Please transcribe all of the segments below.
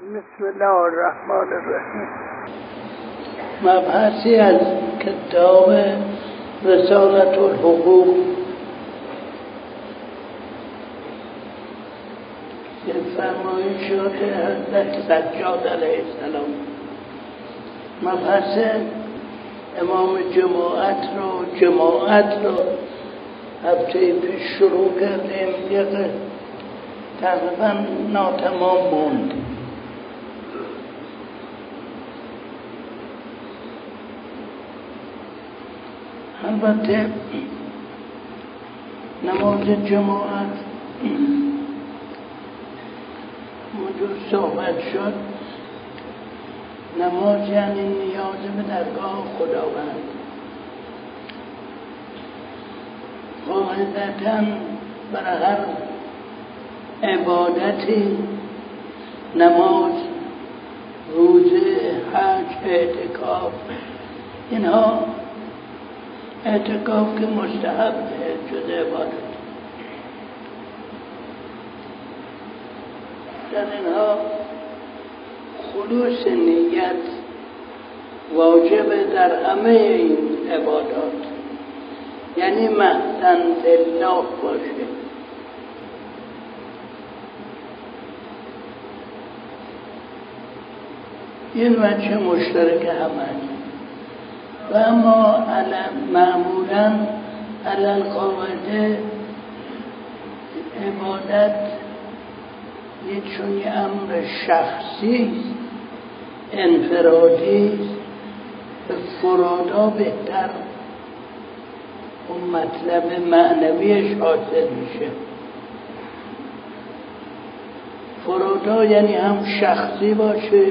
بسم الله الرحمن الرحیم. مبحثی از کتاب رسالت الحقوق. که فرمایشات حضرت سجاد علیه السلام. مبحث امام جماعت رو جماعت رو هفته پیش شروع کردیم یه تقریبا ناتمام موند. البته نماز جماعت موجود صحبت شد. نماز یعنی نیاز به درگاه خداوند. قاعدتا برای هر عبادتی نماز روزه حج اعتکاف اینها اعتکاف که مستحب شده عبادت در اینها خلوص نیت واجب در همه این عبادات. یعنی مهدن الله باشه. این وجه مشترک همه و اما معمولا علل قاعده عبادت یک چون امر شخصی انفرادی به فرادا بهتر اون مطلب معنویش حاصل میشه. فرادا یعنی هم شخصی باشه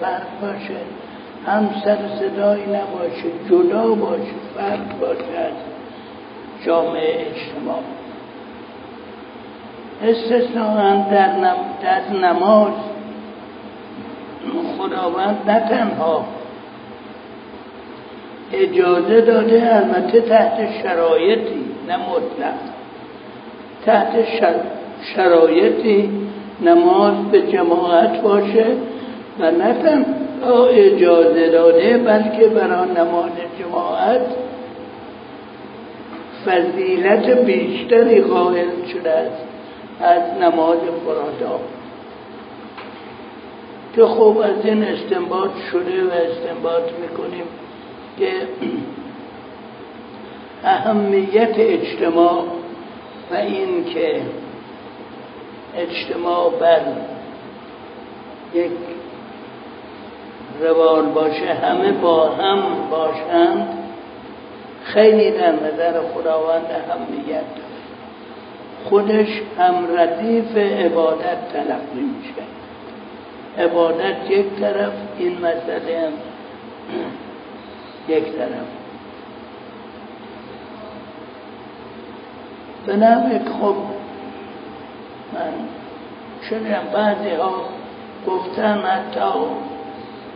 فرد باشه. هم سر صدایی نباشه جدا باشه فرق باشه از جامعه اجتماع. استثناء در, نم در نماز خداوند نه تنها اجازه داده البته تحت شرایطی نه مطلق. تحت شرایطی نماز به جماعت باشه و نه تنها اجازه داده بلکه برای نماز جماعت فضیلت بیشتری قائل شده است از نماز فرادا که خوب از این استنباط شده و استنباط می‌کنیم که اهمیت اجتماع و این که اجتماع بر یک روال باشه همه با هم باشند خیلی در نظر خداوند اهمیت خودش هم ردیف عبادت تلقی میشه. عبادت یک طرف این مسئله هم یک طرف. به خب من شدم بعضی ها گفتن حتی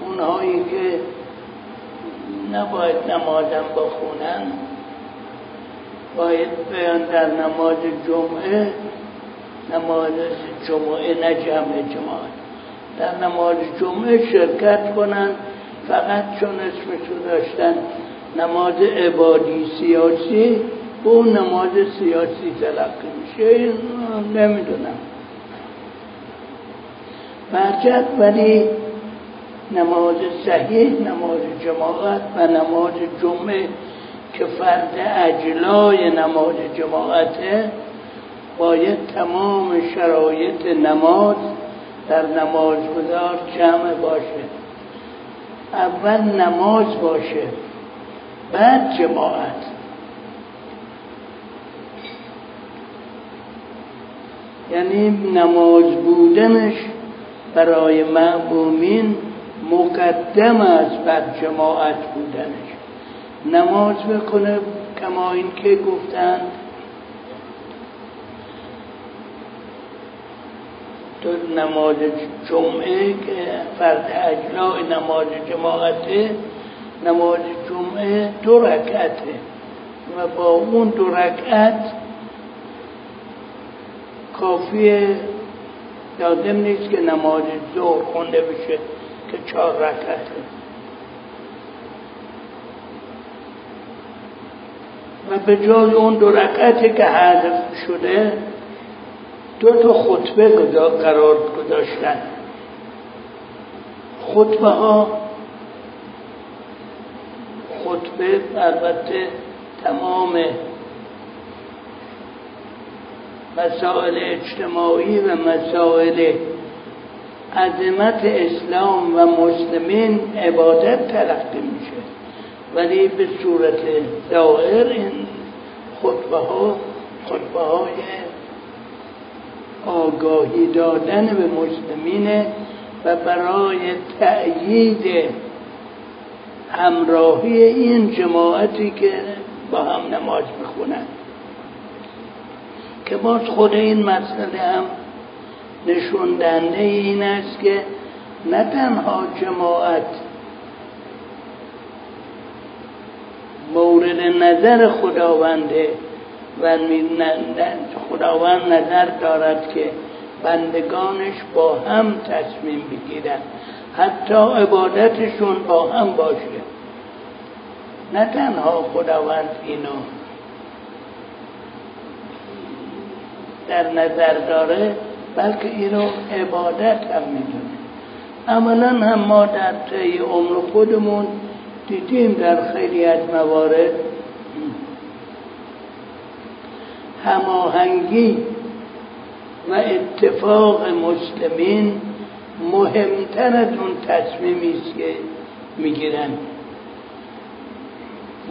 اونهایی که نباید نمازم بخونن باید بیان در نماز جمعه نماز جمعه نه جمع در نماز جمعه شرکت کنن فقط چون اسمشو داشتن نماز عبادی سیاسی به اون نماز سیاسی تلقی میشه. نمی‌دونم. برجت ولی نماز صحیح نماز جماعت و نماز جمعه که فرد اجلای نماز جماعته باید تمام شرایط نماز در نماز گذار جمع باشه. اول نماز باشه بعد جماعت. یعنی نماز بودنش برای معبومین مقدم است بر جماعت بودنش. نماز بکنه کما این که گفتند تو نماز جمعه که فرد اجلاء نماز جماعته نماز جمعه دو رکعته. و با اون دو رکعت کافیه لازم نیست که نماز ظهر خونده بشه. که چهار رکعته و به جای اون دو رکعتی که حذف شده دو تا خطبه قرار گذاشتن. خطبه ها خطبه البته تمام مسائل اجتماعی و مسائل عظمت اسلام و مسلمین عبادت تلقی میشه. ولی به صورت ظاهر این خطبه ها خطبه های آگاهی دادن به مسلمین و برای تأیید همراهی این جماعتی که با هم نماز می‌خونن. که باز خود این مسئله هم نشون دهنده این است که نه تنها جماعت مورد نظر خداونده و خداوند نظر دارد که بندگانش با هم تصمیم بگیرن حتی عبادتشون با هم باشه. نه تنها خداوند اینو در نظر داره بلکه اینو عبادت هم می‌دونه عملا هم ما در طی عمر خودمون دیدیم در خیلی از موارد هماهنگی و اتفاق مسلمین مهمتر از اون تصمیمی است که می‌گیرن.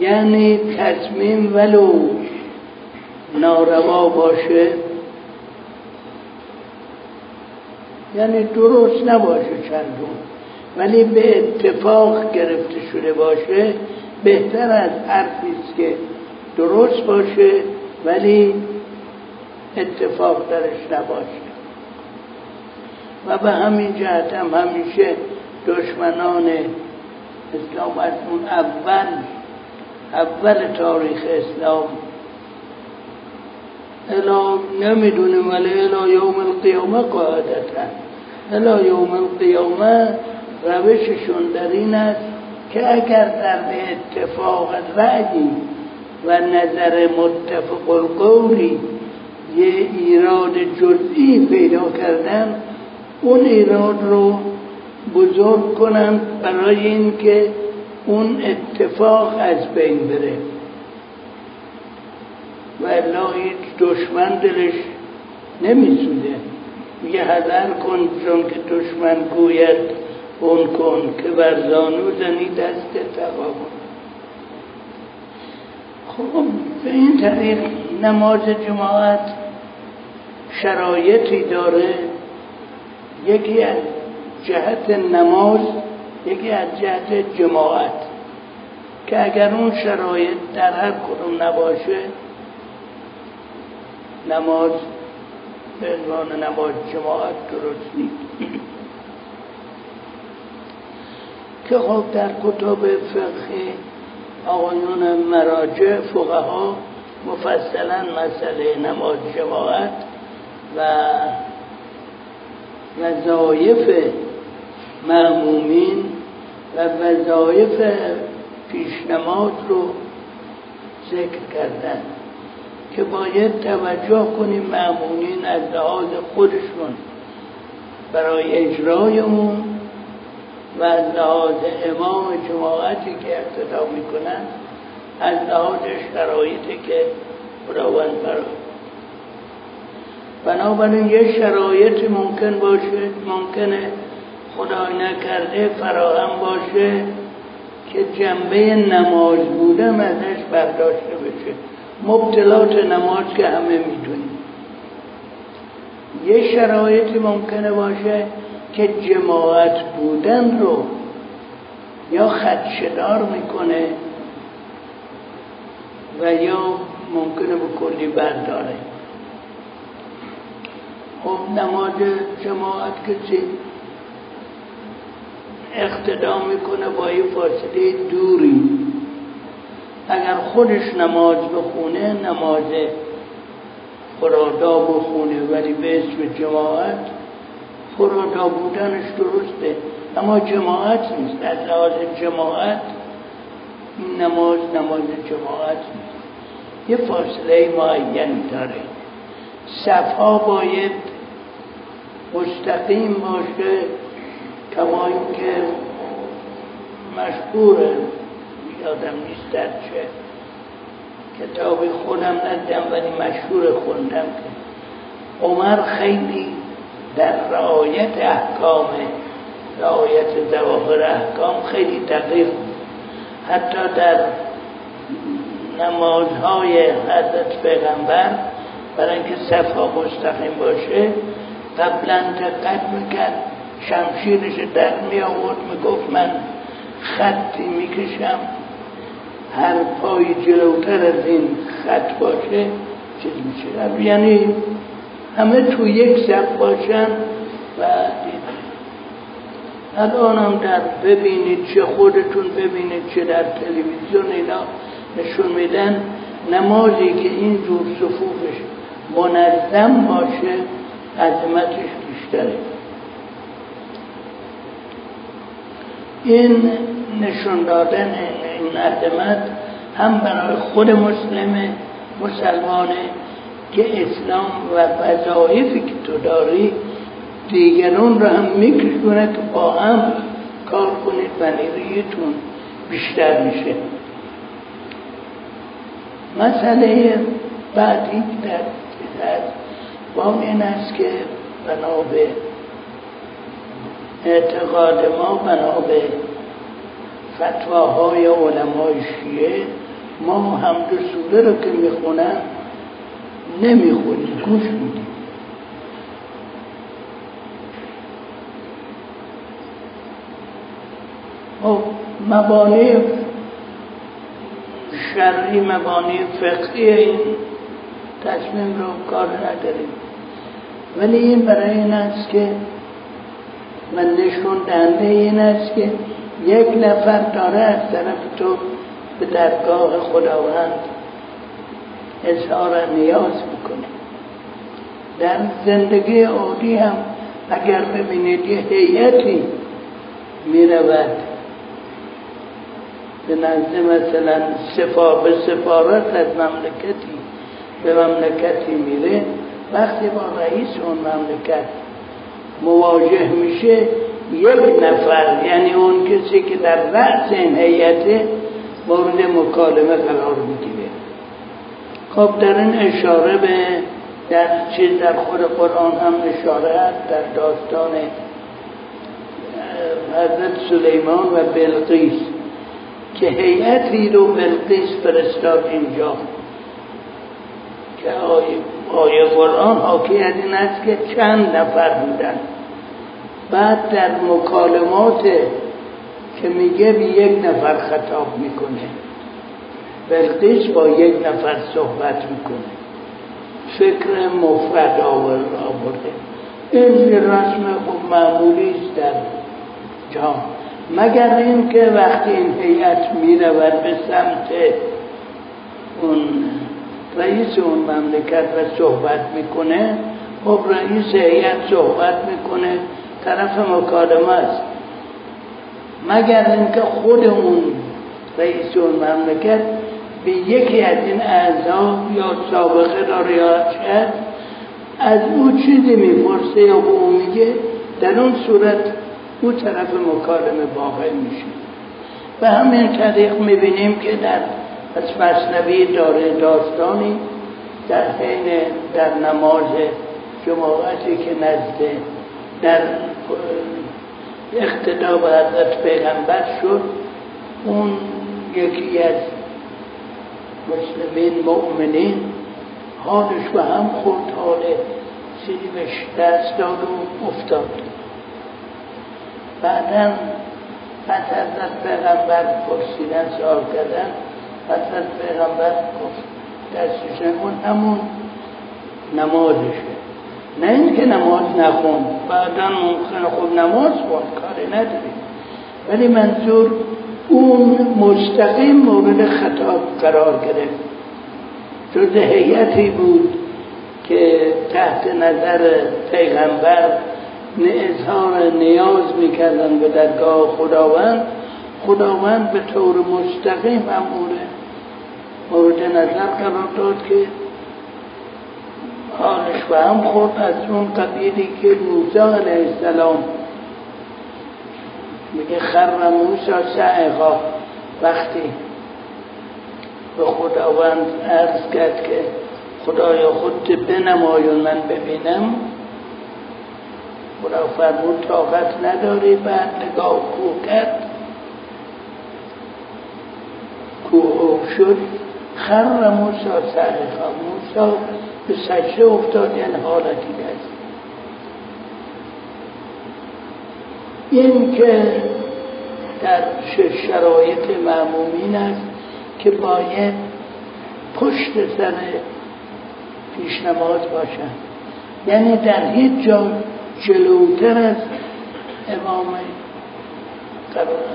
یعنی تصمیم ولو ناروا باشه یعنی درست نباشه چندون. ولی به اتفاق گرفته شده باشه بهتر از حرفی است که درست باشه ولی اتفاق درش نباشه. و به همین جهت هم همیشه دشمنان اسلام از اون اول اول تاریخ اسلام. الا نمی‌دونیم ولی الا یوم القیامه قاعدتا. الا یوم القیامه روششون در این است که اگر در اتفاق رأی و نظر متفق القولی یه ایراد جزئی پیدا کردن اون ایراد رو بزرگ کنن برای اینکه اون اتفاق از بین بره. و الا هیچ دشمن دلش نمیسوده میگه حذر کن چون که دشمن گوید اون کن که بر زانو زنی دست تقابل خب به این طریق نماز جماعت شرایطی داره. یکی از جهت نماز یکی از جهت جماعت. که اگر اون شرایط در هر کدوم نباشه نماز به عنوان نماز جماعت درست نیست. که خب در کتاب فقهی آقایون مراجع فقها مفصلا مسئله نماز جماعت و وظایف معمومین و وظایف پیشنماز رو ذکر کردن. که باید توجه کنیم معمولین از لحاظ خودشون برای اجرای اون و از لحاظ امام جماعتی که اقتدا می‌کنن از لحاظ شرایطی که خداوند برای بنابراین یه شرایط ممکن باشه ممکنه خدای نکرده فراهم باشه که جنبه نماز بودن ازش برداشته بشه. مبتلات نماز که همه می‌دونیم. یه شرایطی ممکنه باشه که جماعت بودن رو یا خدشدار می‌کنه و یا ممکنه به کلی برداره. خب نماز جماعت کسی اقتدا می‌کنه با یه فاصله دوری. اگر خودش نماز بخونه نماز خرادا بخونه ولی به اسم جماعت پرادا بودنش درسته. اما جماعت نیست. از لحاظ جماعت نماز نماز جماعت نیست. یه فاصله معینی داره صفها باید مستقیم باشه کما اینکه مشهوره. یادم نیست در چه کتاب خودم ندیدم ولی مشهور خوندم که عمر خیلی در رعایت احکام رعایت زواهر احکام خیلی دقیق حتی در نمازهای حضرت پیغمبر برای اینکه صفا مستقیم باشه قبلا دقت می‌کرد شمشیرش در می آورد می‌گفت من خطی می‌کشم. هر پای جلوتر از این خط باشه چیز میشه؟ یعنی همه تو یک صف باشن و الان هم در ببینید چه خودتون ببینید چه در تلویزیون اینا نشون میدن. نمازی که این جور صفوفش منظم باشه عظمتش بیشتره. این نشون دادن این عظمت هم برای خود مسلم مسلمانه که اسلام و وظایفی که تو داری دیگران رو هم میکشونه که با هم کار کنید و نیرویتون بیشتر میشه. مسئله بعدی در با این است که بنا اعتقاد ما بنا به فتواهای علمای شیعه ما هم دو سوره رو که می‌خونن نمی‌خونیم گوش میدیم. خب مبانی شرعی مبانی فقهی این تصمیم رو کار نداریم. ولی این برای این است که من نشون دنده این است که یک نفر داره از طرف تو به درگاه خداوند اظهار نیاز می‌کنه. در زندگی عادی هم اگر ببینید یه هیئتی می‌رود. به نزد مثلا سفا به سفارت از مملکتی به مملکتی میره. وقتی با رئیس اون مملکت مواجه میشه یک نفر یعنی اون کسی که در رأس این هیئت مورد مکالمه قرار می‌گیره. خب در این اشاره به در چیز در خود قرآن هم اشاره هست در داستان حضرت سلیمان و بلقیس که هیئتی رو بلقیس فرستاد اینجا. که آیه, آیه قرآن حاکی از این است که چند نفر بودن. بعد در مکالمات که میگه به یک نفر خطاب می‌کنه. بلقیس با یک نفر صحبت می‌کنه. فکر مفرد آورده. این رسم خوب معمولی است در جهان. مگر اینکه وقتی این هیئت می‌رود به سمت اون رئیس اون مملکت و صحبت می‌کنه خب رئیس هیئت صحبت می‌کنه. طرف مکالمه است مگر اینکه خود اون رئیس اون مملکت به یکی از این اعضا یا سابقه را رعایت از او چیزی می‌پرسه یا به او میگه؟ در اون صورت او طرف مکالمه واقع میشه. و همین طریق می‌بینیم که در از مصنوی داره داستانی در حین در نماز جماعتی که نزد در اقتدا به حضرت پیغمبر شد. اون یکی از مسلمین مؤمنین حالش به هم خورد. حال سیمش دست داد و افتاد. بعدا پس حضرت پیغمبر پرسیدن سوال کردن حضرت پیغمبر گفت دستش نکن همون نمازشه نه اینکه نماز نخون بعدا ممکنه خود نماز خون کاری نداری ولی منظور اون مستقیم مورد خطاب قرار گرفت. جز هیئتی بود که تحت نظر پیغمبر اظهار نیاز می‌کردن به درگاه خداوند. خداوند به طور مستقیم اموره مورد نظر قرار داد که حالش به هم خورد از اون قبیلی که موسی علیه السلام میگه خر موسی سعقا وقتی به خداوند عرض کرد که خدایا خود بنمای و من ببینم خدا فرمود طاقت نداری بعد نگاه کو کرد. کوه شد خر موسا سرخا موسا به سجده افتاد یعنی حالتی دست این که در شرایط معمومین است که باید پشت سر پیشنماز باشن. یعنی در هیچ جا جلوتر از امام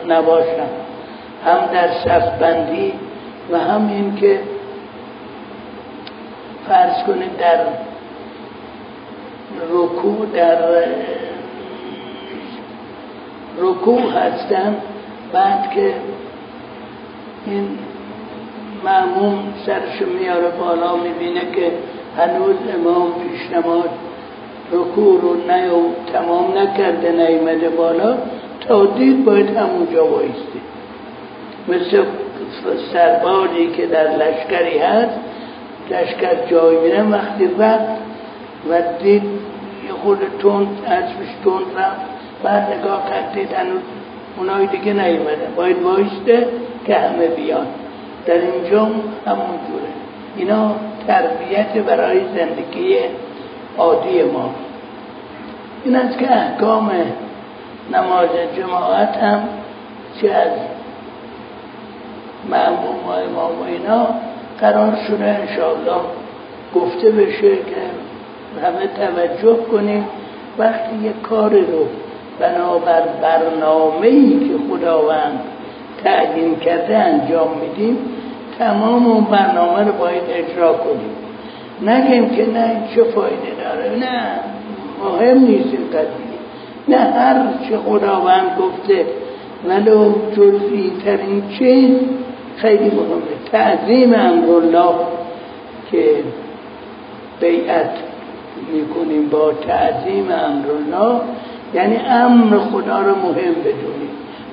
نباشن. هم در صفبندی و هم این که فرض کنید در رکوع در رکوع هستن بعد که این معموم سرش میاره بالا می‌بینه که هنوز امام پیش نماز رکوع رو نیو تمام نکرده نیمده بالا تا دید باید همونجا بایستی مثل سربازی که در لشکری هست لشکر جای میره وقتی وقت و دید یه خود تند تند رفت. بعد نگاه کرد دید هنوز اونای دیگه نیومده. باید وایسته که همه بیان. در اینجا همون جوره. اینا تربیت برای زندگی عادی ما. این است که احکام نماز جماعت هم چه از معموم و امام و اینا قرار شده انشاءالله گفته بشه که همه توجه کنیم. وقتی یک کار رو بنابر برنامه ای که خداوند تعیین کرده انجام میدیم تمام اون برنامه رو باید اجرا کنیم. نگیم که نه چه فایده داره؟ نه مهم نیست این قضیه. نه هر چه خداوند گفته ولو جزئی ترین چیز خیلی مهمه تعظیم امرالله که بیعت می‌کنیم با تعظیم امرالله یعنی امر خدا رو مهم بدونیم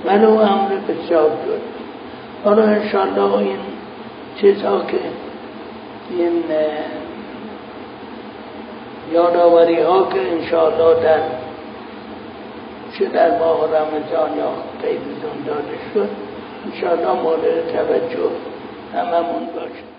ولو امر بسیار جد حالا انشاءالله این چیزها که این یادآوری ها که انشاءالله در چه در ماه رمضان یا تلویزیون داده شد انشاءالله مورد توجه هممون باشه.